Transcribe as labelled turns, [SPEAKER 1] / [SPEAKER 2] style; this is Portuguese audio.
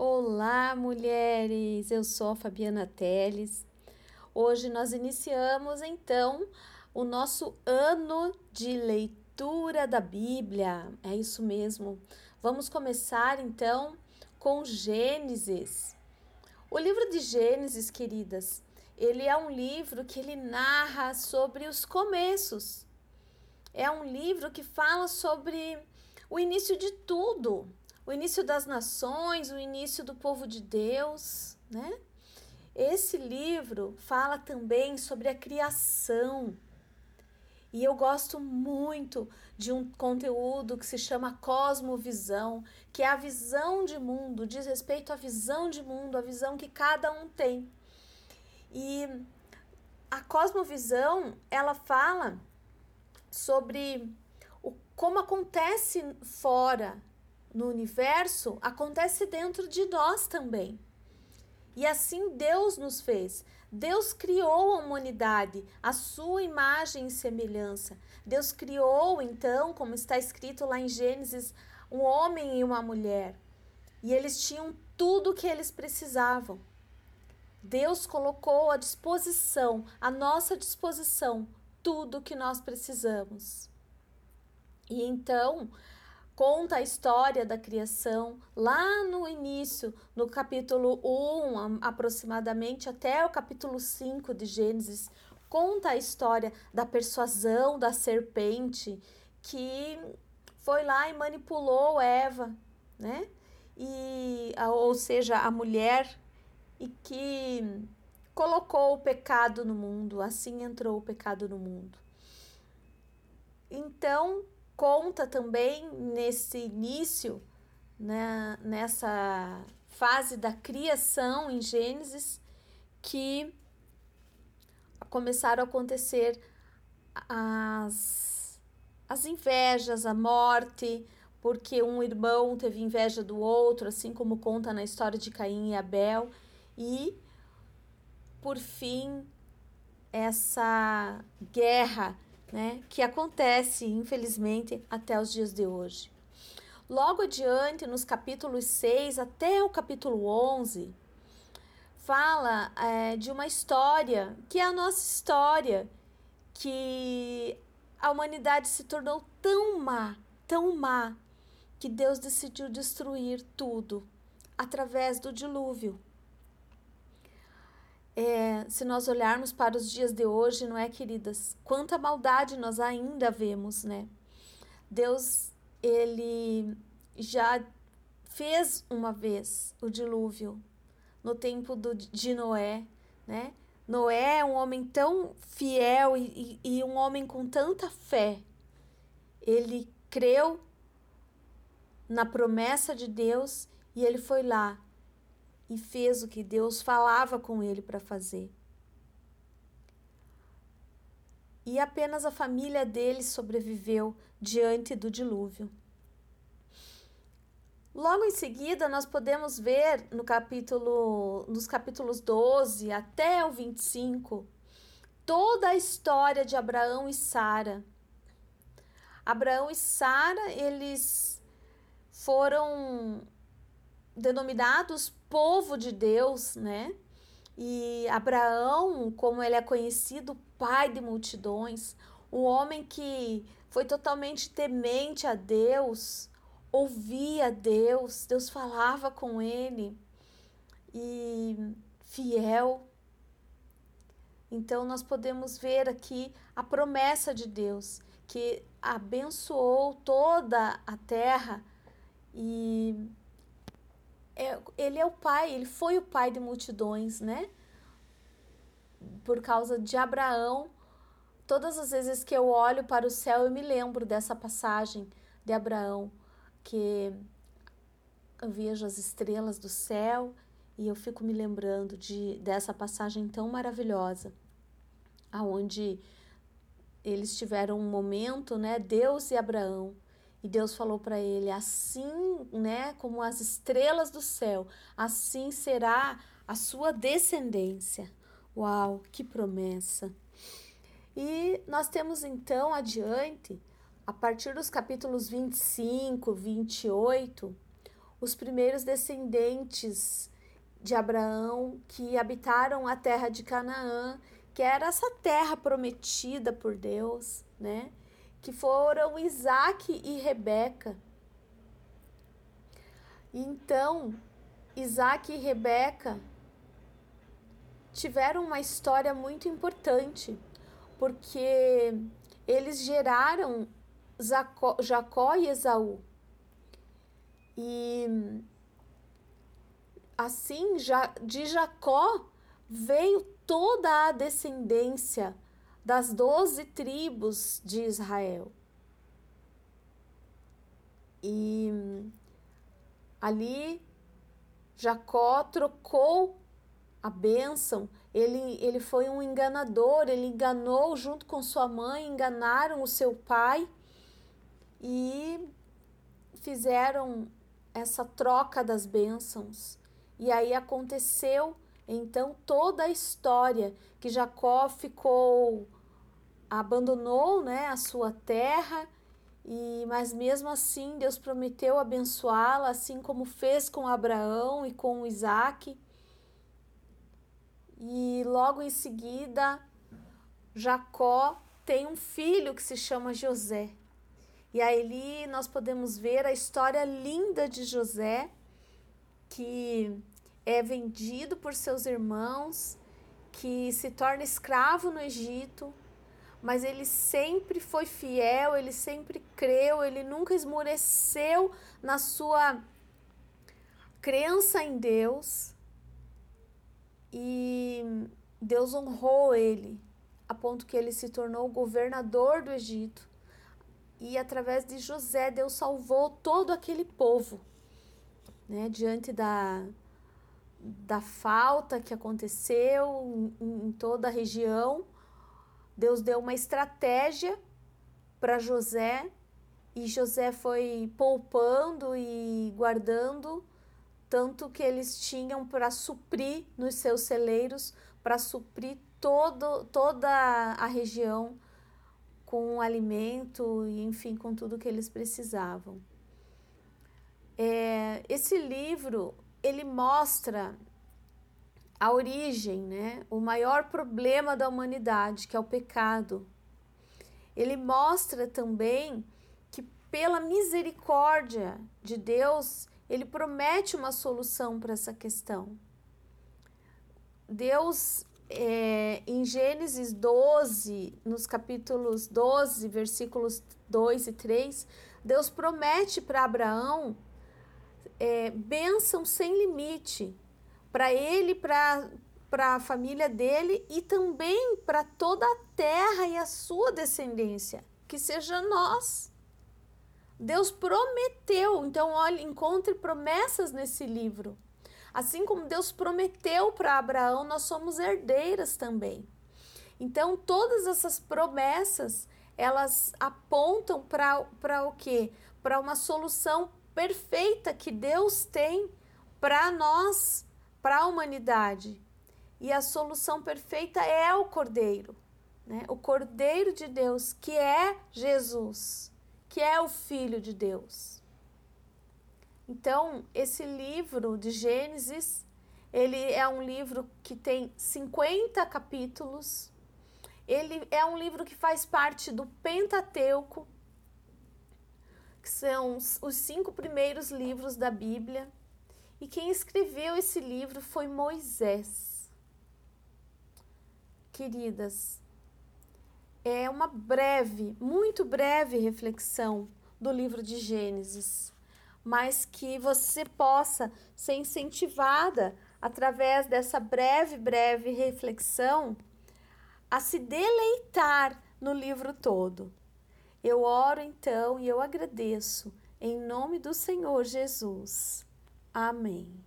[SPEAKER 1] Olá, mulheres! Eu sou a Fabiana Teles. Hoje nós iniciamos então o nosso ano de leitura da Bíblia. É isso mesmo. Vamos começar então com Gênesis. O livro de Gênesis, queridas, ele é um livro que ele narra sobre os começos. É um livro que fala sobre o início de tudo, o início das nações, o início do povo de Deus, né? Esse livro fala também sobre a criação. E eu gosto muito de um conteúdo que se chama Cosmovisão, que é a visão de mundo, diz respeito à visão de mundo, a visão que cada um tem. E a cosmovisão, ela fala sobre o, como acontece fora no universo acontece dentro de nós também. E assim Deus nos fez. Deus criou a humanidade, a sua imagem e semelhança. Deus criou, então, como está escrito lá em Gênesis, um homem e uma mulher. E eles tinham tudo o que eles precisavam. Deus colocou à disposição, à nossa disposição, tudo o que nós precisamos. E então, conta a história da criação lá no início, no capítulo 1, aproximadamente até o capítulo 5 de Gênesis, conta a história da persuasão da serpente que foi lá e manipulou Eva, né? E, ou seja, a mulher e que colocou o pecado no mundo, assim entrou o pecado no mundo. Então, conta também nesse início, né, nessa fase da criação em Gênesis, que começaram a acontecer as, as invejas, a morte, porque um irmão teve inveja do outro, assim como conta na história de Caim e Abel, e por fim essa guerra né, que acontece, infelizmente, até os dias de hoje. Logo adiante, nos capítulos 6 até o capítulo 11, fala é, de uma história que é a nossa história, que a humanidade se tornou tão má, tão má, que Deus decidiu destruir tudo através do dilúvio é, se nós olharmos para os dias de hoje, não é, queridas? Quanta maldade nós ainda vemos, né? Deus, ele já fez uma vez o dilúvio no tempo do, de Noé, né? Noé é um homem tão fiel e, e, e um homem com tanta fé. Ele creu na promessa de Deus e ele foi lá e fez o que Deus falava com ele para fazer. E apenas a família dele sobreviveu diante do dilúvio. Logo em seguida, nós podemos ver no capítulo, nos capítulos 12 até o 25, toda a história de Abraão e Sara. Abraão e Sara, eles foram denominados povo de Deus, né? E Abraão, como ele é conhecido, pai de multidões, um homem que foi totalmente temente a Deus, ouvia Deus, Deus falava com ele e fiel. Então nós podemos ver aqui a promessa de Deus que abençoou toda a terra e é, ele é o pai, ele foi o pai de multidões, né? Por causa de Abraão. Todas as vezes que eu olho para o céu, eu me lembro dessa passagem de Abraão, que eu vejo as estrelas do céu e eu fico me lembrando de dessa passagem tão maravilhosa, aonde eles tiveram um momento, né, Deus e Abraão, e Deus falou para ele: assim, né, como as estrelas do céu, assim será a sua descendência. Uau, que promessa! E nós temos então adiante, a partir dos capítulos 25, 28, os primeiros descendentes de Abraão que habitaram a terra de Canaã, que era essa terra prometida por Deus, né? Que foram Isaac e Rebeca. Então, Isaac e Rebeca tiveram uma história muito importante, porque eles geraram Jacó, e Esaú. E assim, de Jacó veio toda a descendência das doze tribos de Israel. E ali Jacó trocou a bênção, ele, ele foi um enganador, ele enganou junto com sua mãe, enganaram o seu pai e fizeram essa troca das bênçãos. E aí aconteceu então toda a história que Jacó ficou abandonou, né, a sua terra e mas mesmo assim Deus prometeu abençoá-la, assim como fez com Abraão e com Isaac. E logo em seguida, Jacó tem um filho que se chama José. E aí nós podemos ver a história linda de José, que é vendido por seus irmãos, que se torna escravo no Egito, mas ele sempre foi fiel, ele sempre creu, ele nunca esmoreceu na sua crença em Deus. E Deus honrou ele, a ponto que ele se tornou governador do Egito. E através de José, Deus salvou todo aquele povo, né, diante da, da falta que aconteceu em, em toda a região Deus deu uma estratégia para José e José foi poupando e guardando tanto que eles tinham para suprir nos seus celeiros, para suprir todo, toda a região com alimento e enfim com tudo que eles precisavam. É, esse livro ele mostra a origem, né? o maior problema da humanidade, que é o pecado. Ele mostra também que, pela misericórdia de Deus, ele promete uma solução para essa questão. Deus, é, em Gênesis 12, nos capítulos 12, versículos 2 e 3, Deus promete para Abraão é, bênção sem limite para ele, para a família dele e também para toda a terra e a sua descendência, que seja nós. Deus prometeu, então olhe, encontre promessas nesse livro. Assim como Deus prometeu para Abraão, nós somos herdeiras também. Então todas essas promessas, elas apontam para o quê? Para uma solução perfeita que Deus tem para nós para a humanidade. E a solução perfeita é o Cordeiro, né? o Cordeiro de Deus, que é Jesus, que é o Filho de Deus. Então, esse livro de Gênesis, ele é um livro que tem 50 capítulos. Ele é um livro que faz parte do Pentateuco, que são os cinco primeiros livros da Bíblia. E quem escreveu esse livro foi Moisés. Queridas, é uma breve, muito breve reflexão do livro de Gênesis, mas que você possa ser incentivada através dessa breve, breve reflexão a se deleitar no livro todo. Eu oro então e eu agradeço em nome do Senhor Jesus. Amém.